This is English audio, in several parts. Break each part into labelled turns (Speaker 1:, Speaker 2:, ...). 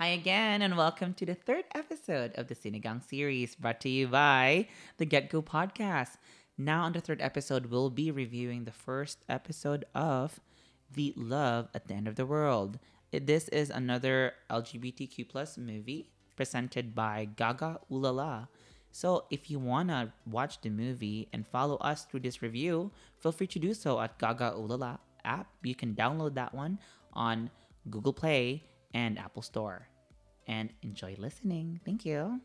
Speaker 1: Hi again, and welcome to the third episode of the Cine-Gang series brought to you by the Get Go podcast. Now, on the third episode, we'll be reviewing the first episode of The Love at the End of the World. This is another LGBTQ plus movie presented by Gaga Ulala. So, if you wanna watch the movie and follow us through this review, feel free to do so at GagaOOLala app. You can download that one on Google Play and Apple Store. And enjoy listening. Thank you.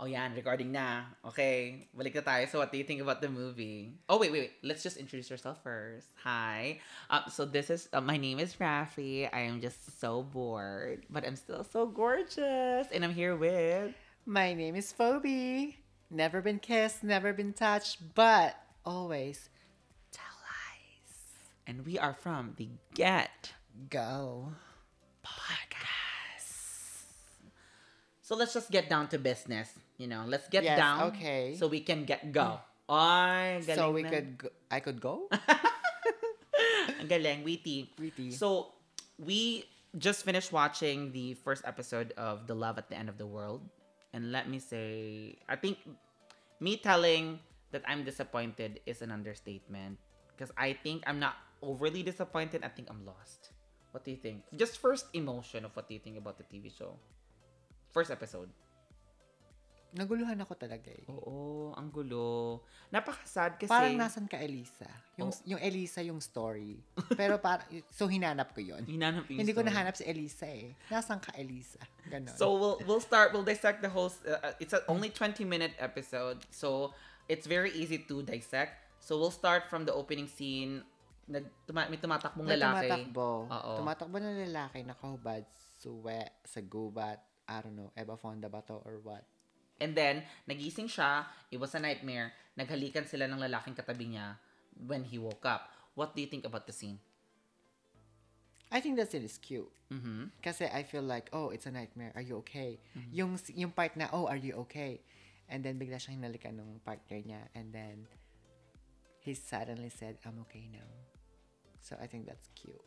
Speaker 1: Oh, yan. Regarding na. Okay. Balik na tayo. So, what do you think about the movie? Oh, wait, wait, wait. Let's just introduce yourself first. Hi. Um, so, this is, uh, my name is Rafi. I am just so bored, but I'm still so gorgeous. And I'm here with...
Speaker 2: My name is Phoebe. Never been kissed, never been touched, but always tell lies.
Speaker 1: And we are from the Get
Speaker 2: Go.
Speaker 1: Podcast. So, let's just get down to business. You know, let's get
Speaker 2: Yes,
Speaker 1: down.
Speaker 2: okay.
Speaker 1: So, we can get go. Mm. Ay, galing
Speaker 2: So we
Speaker 1: na.
Speaker 2: could go, I could go?
Speaker 1: Ang galing, witty.
Speaker 2: Witty.
Speaker 1: So, we just finished watching the first episode of The Love at the End of the World. And let me say, I think me telling that I'm disappointed is an understatement. Because I think I'm not overly disappointed. I think I'm lost. What do you think? Just first emotion of what do you think about the TV show? First episode.
Speaker 2: Naguluhan ako talaga eh.
Speaker 1: Oo, ang gulo. Napaka-sad kasi...
Speaker 2: Parang nasan ka Elisa? Yung,
Speaker 1: Oh.
Speaker 2: yung Elisa yung story. Pero para so hinanap ko yon.
Speaker 1: Hinanap yung
Speaker 2: Hindi ko
Speaker 1: story.
Speaker 2: nahanap si Elisa eh. Nasan ka Elisa? Ganon.
Speaker 1: So we'll we'll start. We'll dissect the whole. Uh, uh, it's a only twenty minute episode, so it's very easy to dissect. So we'll start from the opening scene. Nag, tuma, may tumatakbong
Speaker 2: May
Speaker 1: lalaki.
Speaker 2: tumatakbo.
Speaker 1: Oo.
Speaker 2: Tumatakbo na lalaki, nakahubad, suwe, sa gubat, I don't know, Eva Fonda ba to or what?
Speaker 1: And then nagising siya. It was a nightmare. Naghalikan sila ng lalaking katabi niya when he woke up. What do you think about the scene?
Speaker 2: I think that scene is cute.
Speaker 1: Mm-hmm.
Speaker 2: Kasi I feel like, oh, it's a nightmare. Are you okay?
Speaker 1: Mm-hmm.
Speaker 2: Yung, yung part na, oh, are you okay? And then bigla siyang hinalikan ng partner niya. And then he suddenly said, I'm okay now. So I think that's cute.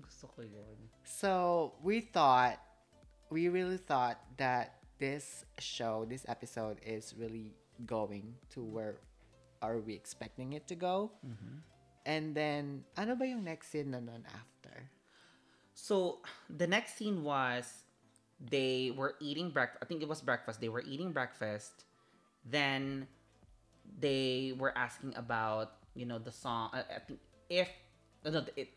Speaker 1: Gusto ko yun.
Speaker 2: So we thought, we really thought that this show, this episode is really going to where are we expecting it to go? Mm-hmm. And then, ano ba yung next scene na nun after?
Speaker 1: So the next scene was they were eating breakfast. I think it was breakfast. They were eating breakfast. Then they were asking about you know the song. I, I think if no, it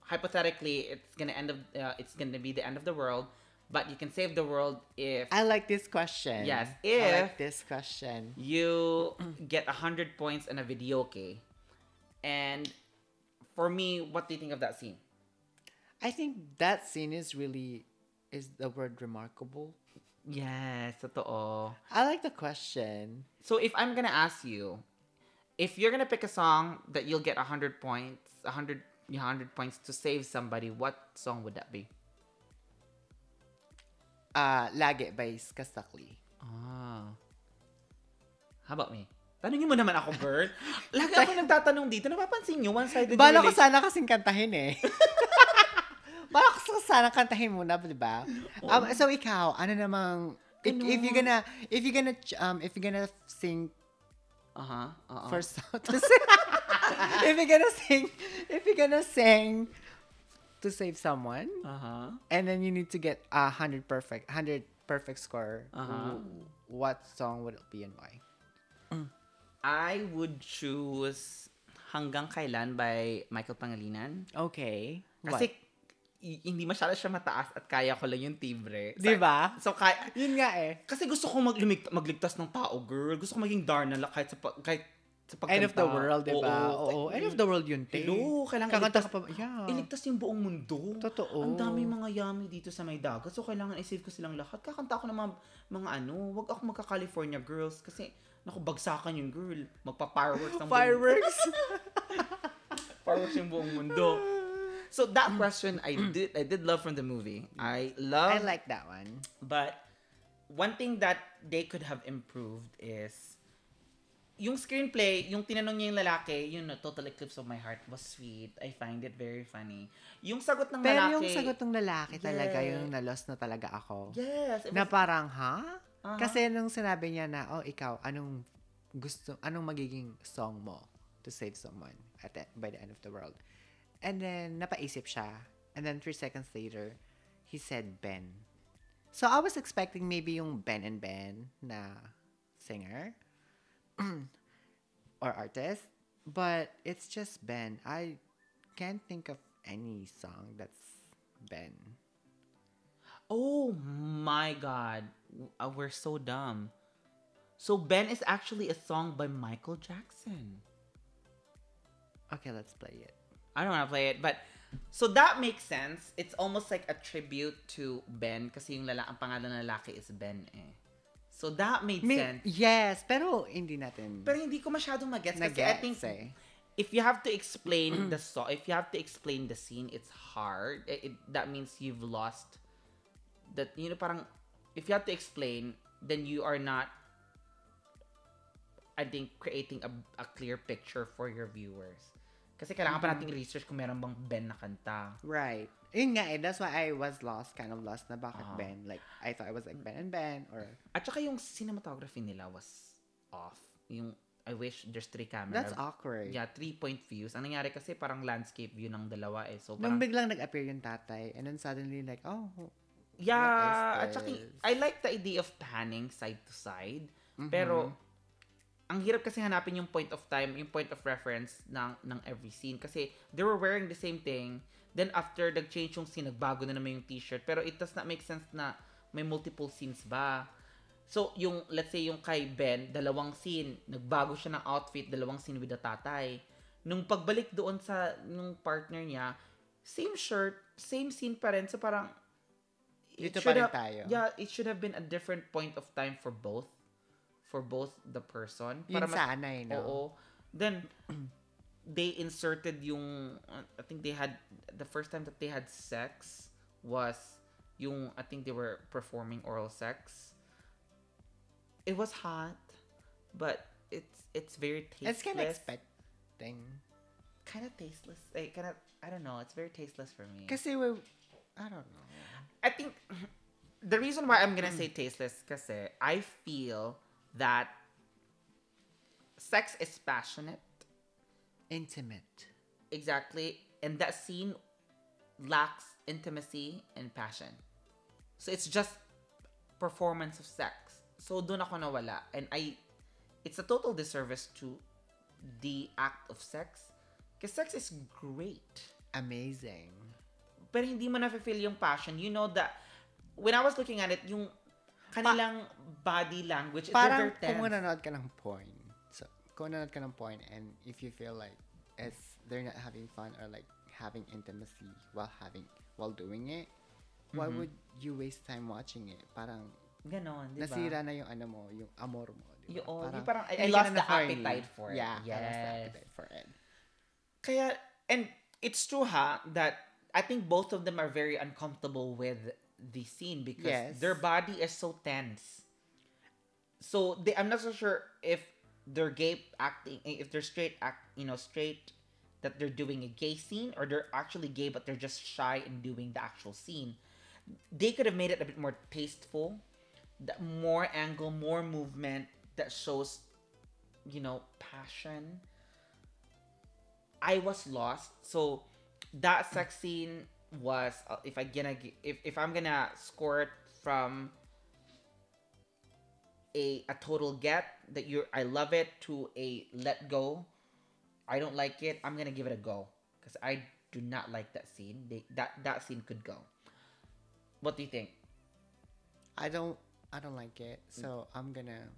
Speaker 1: hypothetically it's gonna end of uh, it's gonna be the end of the world, but you can save the world if
Speaker 2: I like this question.
Speaker 1: Yes,
Speaker 2: I
Speaker 1: if-
Speaker 2: like this question.
Speaker 1: you get a hundred points in a video. Okay, and for me, what do you think of that scene?
Speaker 2: I think that scene is really is the word remarkable.
Speaker 1: Yes, totoo.
Speaker 2: I like the question.
Speaker 1: So if I'm gonna ask you, if you're gonna pick a song that you'll get hundred points, hundred hundred points to save somebody, what song would that be?
Speaker 2: Uh, Lagi by Skusta Clee.
Speaker 1: Ah. How about me? Tanungin mo naman ako, girl. Lagi ako nagtatanong dito. Napapansin nyo, one-sided
Speaker 2: Bala ko sana kasing kantahin eh. Bala ko sana kantahin muna, di ba? Um, so ikaw, ano namang if, if you're gonna if you're gonna um if you're gonna sing
Speaker 1: Uh-huh. uh-uh.
Speaker 2: first to sing, if you're gonna sing if you're gonna sing to save someone
Speaker 1: Uh-huh.
Speaker 2: and then you need to get a hundred perfect hundred perfect score
Speaker 1: Uh-huh.
Speaker 2: what song would it be and why
Speaker 1: I would choose Hanggang Kailan by Michael Pangilinan.
Speaker 2: okay
Speaker 1: Kasi y- hindi masyado siya mataas at kaya ko lang yung tibre. Sa-
Speaker 2: di ba
Speaker 1: So, kaya,
Speaker 2: yun nga eh
Speaker 1: Kasi gusto ko maglimig- magligtas ng tao, girl. Gusto ko maging Darna lang kahit sa, kahit sa pagkanta.
Speaker 2: end of the world di ba
Speaker 1: Oo.
Speaker 2: oo end of the world yun te
Speaker 1: Hello, kailangan
Speaker 2: kakanta
Speaker 1: iligtas,
Speaker 2: pa yeah
Speaker 1: iligtas yung buong mundo.
Speaker 2: Totoo.
Speaker 1: Ang dami mga yummy dito sa may dagat. So, kailangan i-save ko silang lahat. Kakanta ako ng mga, mga ano, wag ako magka-California girls. Kasi, naku, bagsakan yung girl. Magpa-fireworks ng buong-
Speaker 2: fireworks
Speaker 1: fireworks yung buong mundo. So, that question, I did, I did love from the movie. I love
Speaker 2: I like that one
Speaker 1: But one thing that they could have improved is yung screenplay, yung tinanong niya yung lalaki, yun, no, Total Eclipse of My Heart was sweet. I find it very funny. Yung sagot ng
Speaker 2: Pero
Speaker 1: lalaki...
Speaker 2: yung sagot ng lalaki talaga,
Speaker 1: Yeah.
Speaker 2: yung na-lost na talaga ako.
Speaker 1: Yes. It
Speaker 2: Na parang, ha?
Speaker 1: uh-huh.
Speaker 2: Kasi nung sinabi niya na, oh, ikaw, anong gusto, anong magiging song mo to save someone at the, by the end of the world? And then, napaisip siya. And then, three seconds later, he said Ben. So, I was expecting maybe yung Ben and Ben na singer or artist. But it's just Ben. I can't think of any song that's Ben.
Speaker 1: Oh my god. Uh, we're so dumb. So Ben is actually a song by Michael Jackson.
Speaker 2: Okay, let's play it.
Speaker 1: I don't want to play it, but so that makes sense. It's almost like a tribute to Ben kasi yung lala ang pangalan ng lalaki is Ben eh. So that made
Speaker 2: May-
Speaker 1: sense.
Speaker 2: yes, pero hindi natin
Speaker 1: Pero hindi ko masyadong magets kasi I think
Speaker 2: eh.
Speaker 1: if you have to explain the song, if you have to explain the scene, it's hard. It, it- that means you've lost that you know parang if you have to explain, then you are not I think creating a, a clear picture for your viewers. Kasi kailangan pa nating research kung meron bang Ben na kanta.
Speaker 2: Right. Yun nga eh, that's why I was lost, kind of lost na bakit
Speaker 1: Ah.
Speaker 2: Ben. Like, I thought it was like Ben and Ben or...
Speaker 1: At saka yung cinematography nila was off. Yung I wish there's three cameras.
Speaker 2: That's awkward.
Speaker 1: Yeah, three point views. Ang nangyari kasi parang landscape view ng dalawa eh. So
Speaker 2: Nung
Speaker 1: parang
Speaker 2: biglang nag-appear yung tatay, and then suddenly like, oh,
Speaker 1: Yeah, at saka? I like the idea of panning side to side.
Speaker 2: Mm-hmm.
Speaker 1: Pero, ang hirap kasi hanapin yung point of time, yung point of reference ng, ng every scene. Kasi, they were wearing the same thing. Then, after nag-change yung scene, nagbago na naman yung t-shirt. Pero, it does not make sense na may multiple scenes ba. So, yung, let's say, yung kay Ben, dalawang scene, nagbago siya ng outfit, dalawang scene with the tatay. Nung pagbalik doon sa, nung partner niya, same shirt, same scene pa rin. So, parang, it
Speaker 2: Dito pa rin
Speaker 1: have-
Speaker 2: tayo.
Speaker 1: Yeah, it should have been a different point of time for both. For both the person.
Speaker 2: yun
Speaker 1: mas-
Speaker 2: sana eh, no?
Speaker 1: Oo. Then, they inserted yung, I think they had, the first time that they had sex was yung, I think they were performing oral sex. It was hot, but it's it's very tasteless.
Speaker 2: It's kind of expecting.
Speaker 1: Kind of tasteless. Like, kind of, I don't know. It's very tasteless for me.
Speaker 2: Kasi we, I don't know.
Speaker 1: I think the reason why I'm gonna say tasteless kasi I feel that sex is passionate.
Speaker 2: Intimate.
Speaker 1: Exactly. And that scene lacks intimacy and passion. So it's just performance of sex. So doon ako nawala. And I it's a total disservice to the act of sex. Because sex is great.
Speaker 2: Amazing.
Speaker 1: pero hindi mo na-feel yung passion. You know that, when I was looking at it, yung kanilang body language, it's
Speaker 2: Parang
Speaker 1: very tense.
Speaker 2: kung nanonood ka ng porn, so, kung nanonood ka ng porn and if you feel like it's, they're not having fun or like having intimacy while having, while doing it, why
Speaker 1: Mm-hmm.
Speaker 2: would you waste time watching it? Parang,
Speaker 1: Ganon, di ba?
Speaker 2: nasira na yung ano mo, yung amor mo. Di ba?
Speaker 1: Yung- oh, yung parang, I- I lost the appetite for it.
Speaker 2: Yeah, I lost the
Speaker 1: Yes.
Speaker 2: appetite for it.
Speaker 1: Kaya, and it's true ha, that I think both of them are very uncomfortable with the scene because
Speaker 2: Yes.
Speaker 1: their body is so tense. So they, I'm not so sure if they're gay acting, eh, if they're straight act, you know, straight that they're doing a gay scene or they're actually gay but they're just shy in doing the actual scene. They could have made it a bit more tasteful, that more angle, more movement that shows, you know, passion. I was lost. So that sex scene was uh, if I gonna if if I'm gonna score it from a a total get that you I love it to a let go. I don't like it. I'm gonna give it a go because I do not like that scene. They, that that scene could go. What do you think?
Speaker 2: I don't, I don't like it, so I'm gonna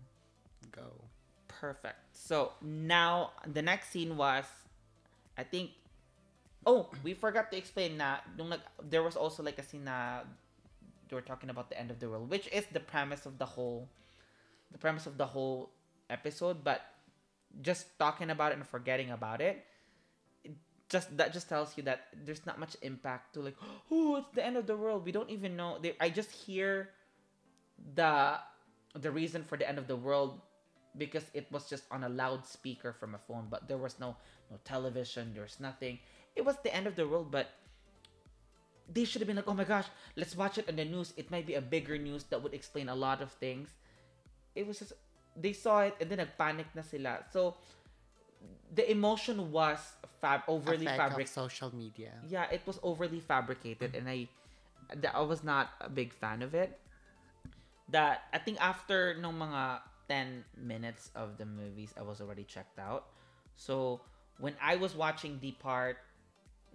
Speaker 2: go.
Speaker 1: Perfect. So now the next scene was, I think. Oh, we forgot to explain na nung nag, there was also like a scene na they were talking about the end of the world, which is the premise of the whole, the premise of the whole episode. But just talking about it and forgetting about it, it just that just tells you that there's not much impact to like, oh, it's the end of the world. We don't even know. They, I just hear the the reason for the end of the world because it was just on a loudspeaker from a phone, but there was no no television, there's nothing. It was the end of the world, but they should have been like, oh my gosh, let's watch it on the news. It might be a bigger news that would explain a lot of things. It was just they saw it and then nagpanic na sila. So the emotion was fab overly
Speaker 2: Effect
Speaker 1: fabric.
Speaker 2: social media.
Speaker 1: Yeah, it was overly fabricated, and I, that I was not a big fan of it. That I think after no mga ten minutes of the movies, I was already checked out. So when I was watching the part,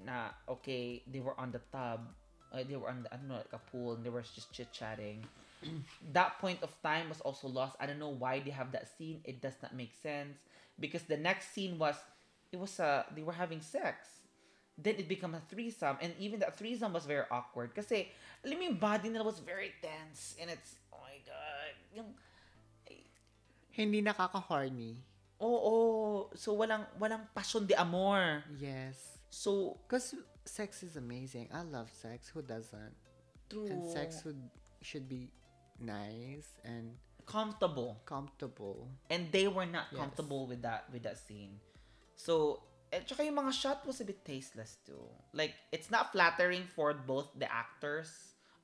Speaker 1: na okay, they were on the tub, uh, they were on the, I don't know like a pool, and they were just chit chatting. that point of time was also lost. I don't know why they have that scene. It does not make sense because the next scene was it was uh they were having sex. Then it became a threesome, and even that threesome was very awkward. Kasi, alam mo yung body nila was very tense, and it's, oh my God, yung,
Speaker 2: Hindi nakaka-horny.
Speaker 1: oo, so walang, walang passion de amor.
Speaker 2: Yes.
Speaker 1: So,
Speaker 2: Because sex is amazing. I love sex. Who doesn't?
Speaker 1: true.
Speaker 2: And sex would should be nice and
Speaker 1: comfortable.
Speaker 2: comfortable.
Speaker 1: And they were not
Speaker 2: Yes.
Speaker 1: comfortable with that, with that scene. So, at saka yung mga shot was a bit tasteless too. Like, it's not flattering for both the actors,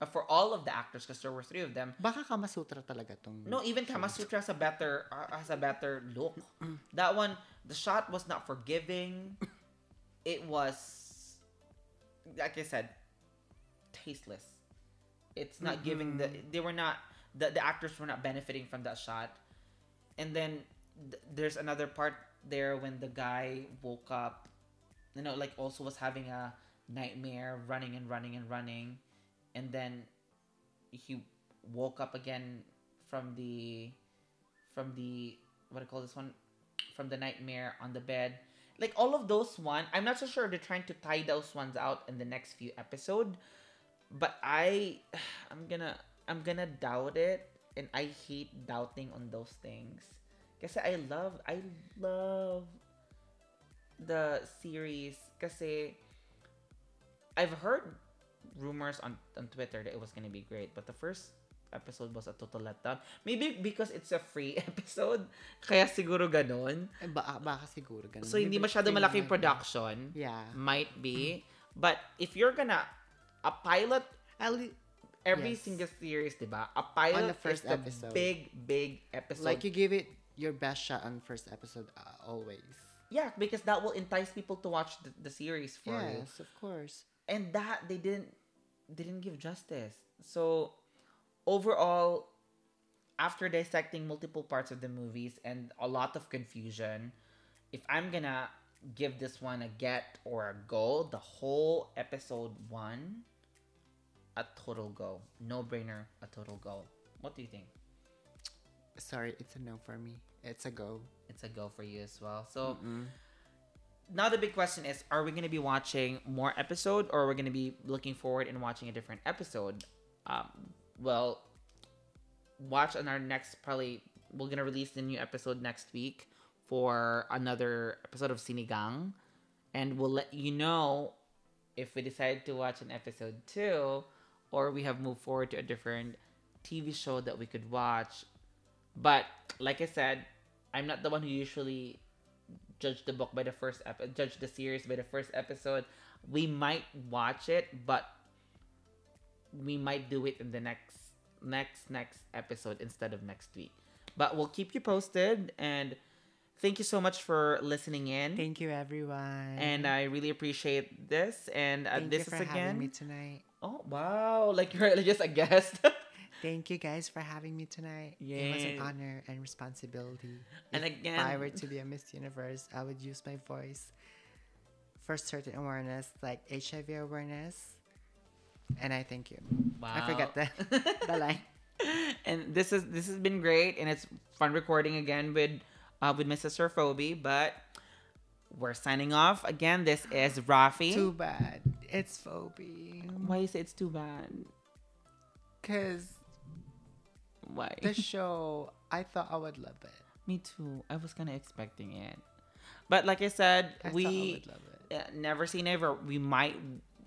Speaker 1: uh, for all of the actors, because there were three of them.
Speaker 2: Baka Kama Sutra talaga tong
Speaker 1: No, even Kama Sutra has a better uh, has a better look. that one, the shot was not forgiving. It was, like I said, tasteless. It's not giving the. Mm-hmm. They were not the the actors were not benefiting from that shot. And then th- there's another part there when the guy woke up, you know, like also was having a nightmare, running and running and running, and then he woke up again from the from the what do you call this one from the nightmare on the bed like all of those one i'm not so sure they're trying to tie those ones out in the next few episode but i i'm gonna i'm gonna doubt it and i hate doubting on those things. Kasi i love i love the series. Kasi i've heard rumors on on Twitter that it was gonna be great, but the first episode was a total letdown. Maybe because it's a free episode, kaya siguro ganon.
Speaker 2: Eh, baka, baka siguro ganun.
Speaker 1: So hindi
Speaker 2: Maybe
Speaker 1: masyado malaking production.
Speaker 2: Yeah.
Speaker 1: Might be. But if you're gonna a pilot
Speaker 2: At le-
Speaker 1: every
Speaker 2: Yes.
Speaker 1: single series, diba? A pilot
Speaker 2: the first
Speaker 1: is
Speaker 2: episode.
Speaker 1: big, big episode.
Speaker 2: like you give it your best shot on first episode uh, always.
Speaker 1: yeah, because that will entice people to watch the, the series for you.
Speaker 2: yes, of course.
Speaker 1: and that they didn't they didn't give justice so overall after dissecting multiple parts of the movies and a lot of confusion if i'm gonna give this one a get or a go the whole episode one a total go no brainer a total go what do you think
Speaker 2: Sorry, it's a no for me. It's a go.
Speaker 1: it's a go for you as well so
Speaker 2: Mm-mm.
Speaker 1: now the big question is are we going to be watching more episode or are we going to be looking forward and watching a different episode um, well watch on our next probably we're to release the new episode next week for another episode of Cine-Gang and we'll let you know if we decide to watch an episode two or we have moved forward to a different tv show that we could watch. But like i said i'm not the one who usually judge the book by the first episode, judge the series by the first episode. We might watch it but we might do it in the next next next episode instead of next week but we'll keep you posted and thank you so much for listening in
Speaker 2: Thank you, everyone.
Speaker 1: and i really appreciate this and uh,
Speaker 2: Thank
Speaker 1: this
Speaker 2: you
Speaker 1: is
Speaker 2: for
Speaker 1: again
Speaker 2: having me tonight.
Speaker 1: oh wow like you're just a guest
Speaker 2: Thank you guys for having me tonight. It was an honor and responsibility.
Speaker 1: And
Speaker 2: If
Speaker 1: again-
Speaker 2: I were to be a Miss Universe, I would use my voice for certain awareness, like HIV awareness. And I thank you. Wow. I forgot the, the line.
Speaker 1: and this is this has been great and it's fun recording again with uh with mrs Surphobi, but we're signing off again this is rafi
Speaker 2: Too bad. It's Phoebe.
Speaker 1: why you say it's too bad
Speaker 2: Because
Speaker 1: why
Speaker 2: the show, I thought I would love it.
Speaker 1: me too i was kind of expecting it but like i said
Speaker 2: I thought I
Speaker 1: we
Speaker 2: would love it.
Speaker 1: uh, never seen ever. we might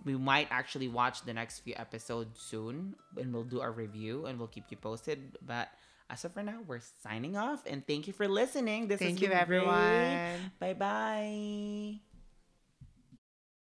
Speaker 1: we might actually watch the next few episodes soon and we'll do our review and we'll keep you posted but As of for now, we're signing off and thank you for listening. This
Speaker 2: Thank you, everyone.
Speaker 1: Bye bye.